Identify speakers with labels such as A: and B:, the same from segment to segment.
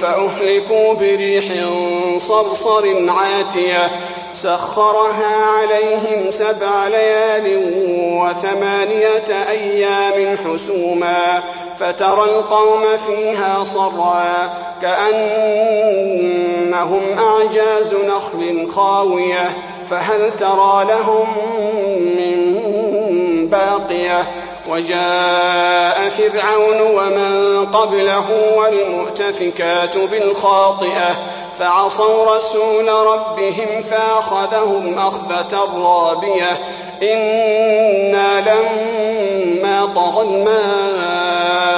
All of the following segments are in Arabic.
A: فأهلكوا بريح صرصر عاتية سخرها عليهم سبع ليال وثمانية أيام حسوما فترى القوم فيها صرعا كأنهم أعجاز نخل خاوية فهل ترى لهم من باقية وجاء فرعون ومن قبله والمؤتفكات بالخاطئة فعصوا رسول ربهم فأخذهم أخذة رابية. إنا لما طغى الماء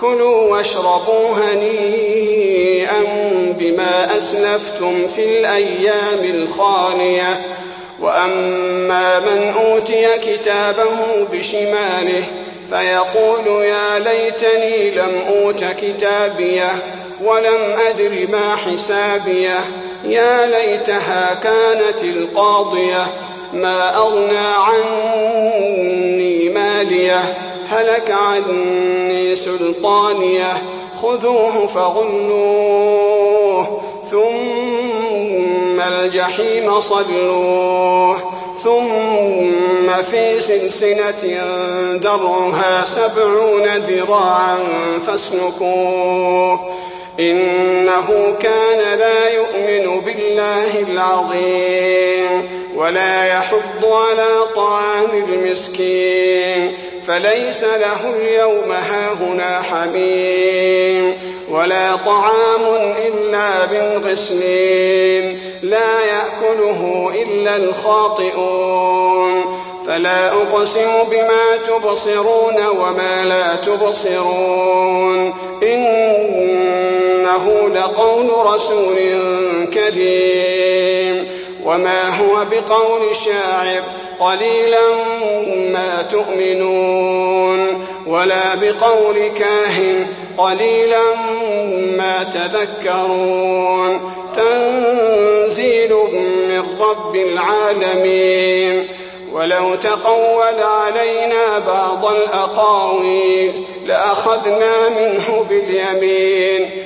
A: كلوا واشربوا هنيئا بما أسلفتم في الأيام الخالية. وأما من أوتي كتابه بشماله فيقول يا ليتني لم أوت كتابيه ولم أدر ما حسابيه. يا ليتها كانت القاضية. ما أغنى عني ماليه هلك عني سلطانية خذوه فغلوه ثم الجحيم صلوه ثم في سلسلة درعها سبعون ذراعا فاسلكوه. إنه كان لا يؤمن بالله العظيم ولا يحض على طعام المسكين فليس له اليوم هاهنا حميم ولا طعام إلا من غسلين لا يأكله إلا الخاطئون فلا أقسم بما تبصرون وما لا تبصرون إنه لقول رسول كريم. وما هو بقول شاعر قليلا ما تؤمنون. ولا بقول كاهن قليلا ما تذكرون. تنزيل من رب العالمين. ولو تقول علينا بعض الأقاويل لأخذنا منه باليمين.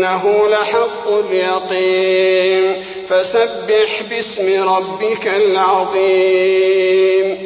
A: وإنه لحق اليقين. فسبح باسم ربك العظيم.